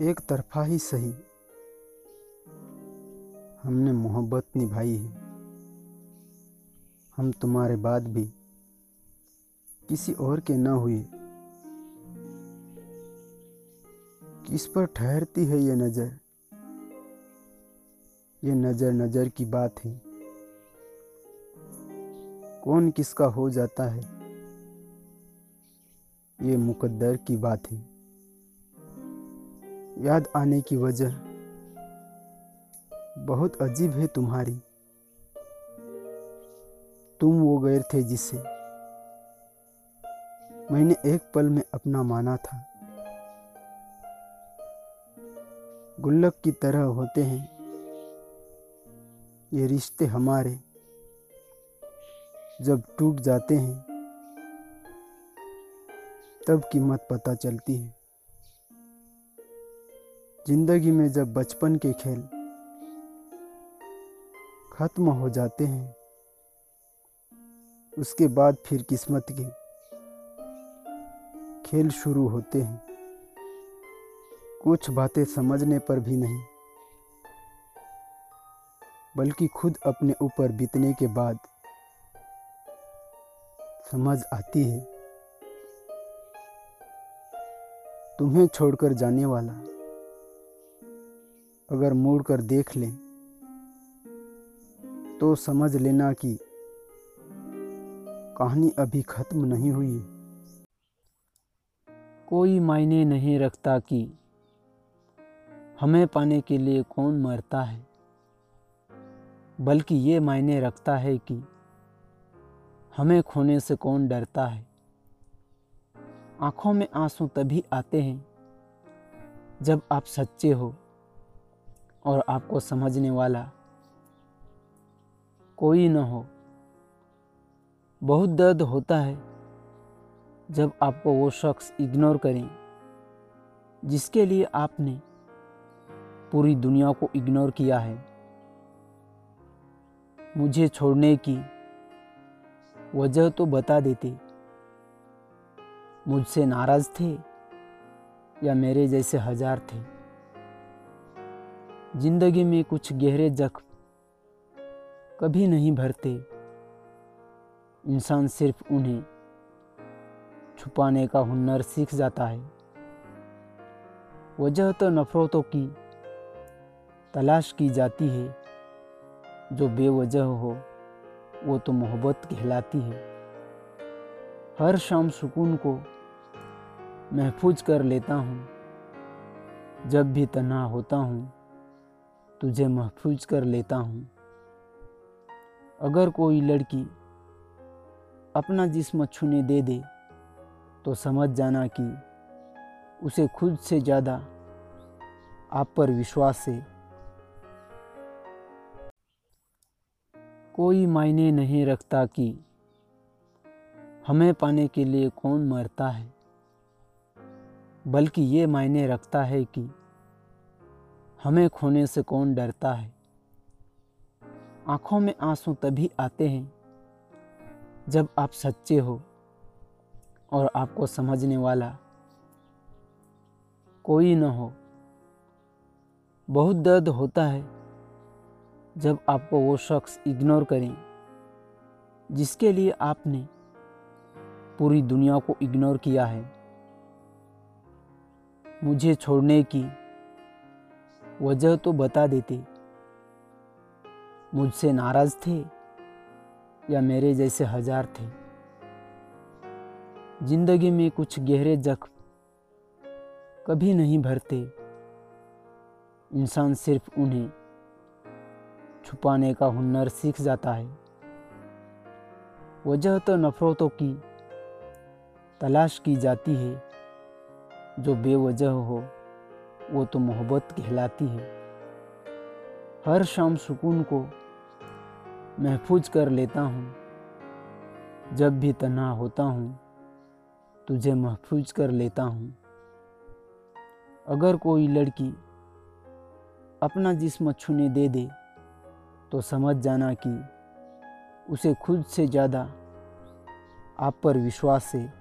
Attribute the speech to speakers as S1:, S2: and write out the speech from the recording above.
S1: एक तरफा ही सही। हमने मोहब्बत निभाई है। हम तुम्हारे बाद भी किसी और के न हुए। किस पर ठहरती है ये नज़र? ये नज़र नज़र की बात है। कौन किसका हो जाता है? ये मुकद्दर की बात है। याद आने की वजह। बहुत अजीब है तुम्हारी। तुम वो गैर थे जिसे मैंने एक पल में अपना माना था। गुल्लक की तरह होते हैं। ये रिश्ते हमारे जब टूट जाते हैं, तब कीमत पता चलती है। ज़िंदगी में जब बचपन के खेल खत्म हो जाते हैं, उसके बाद फिर किस्मत के खेल शुरू होते हैं। कुछ बातें समझने पर भी नहीं, बल्कि खुद अपने ऊपर बीतने के बाद समझ आती है। तुम्हें छोड़कर जाने वाला अगर मुड़ कर देख लें तो समझ लेना कि कहानी अभी ख़त्म नहीं हुई।
S2: कोई मायने नहीं रखता कि हमें पाने के लिए कौन मरता है, बल्कि ये मायने रखता है कि हमें खोने से कौन डरता है। आँखों में आँसू तभी आते हैं जब आप सच्चे हो। और आपको समझने वाला कोई न हो। बहुत दर्द होता है जब आपको वो शख्स इग्नोर करें, जिसके लिए आपने पूरी दुनिया को इग्नोर किया है। मुझे छोड़ने की वजह तो बता देते। मुझसे नाराज़ थे या मेरे जैसे हज़ार थे। ज़िंदगी में कुछ गहरे जख्म कभी नहीं भरते। इंसान सिर्फ़ उन्हें छुपाने का हुनर सीख जाता है। वजह तो नफरतों की तलाश की जाती है। जो बेवजह हो, वो तो मोहब्बत कहलाती है। हर शाम सुकून को महफूज कर लेता हूँ। जब भी तन्हा होता हूँ तुझे महफूज कर लेता हूँ। अगर कोई लड़की अपना जिस्म छूने दे दे तो समझ जाना कि उसे खुद से ज़्यादा आप पर विश्वास है। कोई मायने नहीं रखता कि हमें पाने के लिए कौन मरता है, बल्कि ये मायने रखता है कि हमें खोने से कौन डरता है? आँखों में आँसू तभी आते हैं जब आप सच्चे हो और आपको समझने वाला कोई न हो। बहुत दर्द होता है जब आपको वो शख्स इग्नोर करें जिसके लिए आपने पूरी दुनिया को इग्नोर किया है। मुझे छोड़ने की वजह तो बता देते। मुझसे नाराज़ थे या मेरे जैसे हज़ार थे। ज़िंदगी में कुछ गहरे जख्म कभी नहीं भरते। इंसान सिर्फ़ उन्हें छुपाने का हुनर सीख जाता है। वजह तो नफरतों की तलाश की जाती है, जो बेवजह हो। वो तो मोहब्बत कहलाती है। हर शाम सुकून को महफूज कर लेता हूँ। जब भी तन्हा होता हूँ, तुझे महफूज कर लेता हूँ। अगर कोई लड़की अपना जिस्म छूने दे दे तो समझ जाना कि उसे खुद से ज़्यादा आप पर विश्वास है।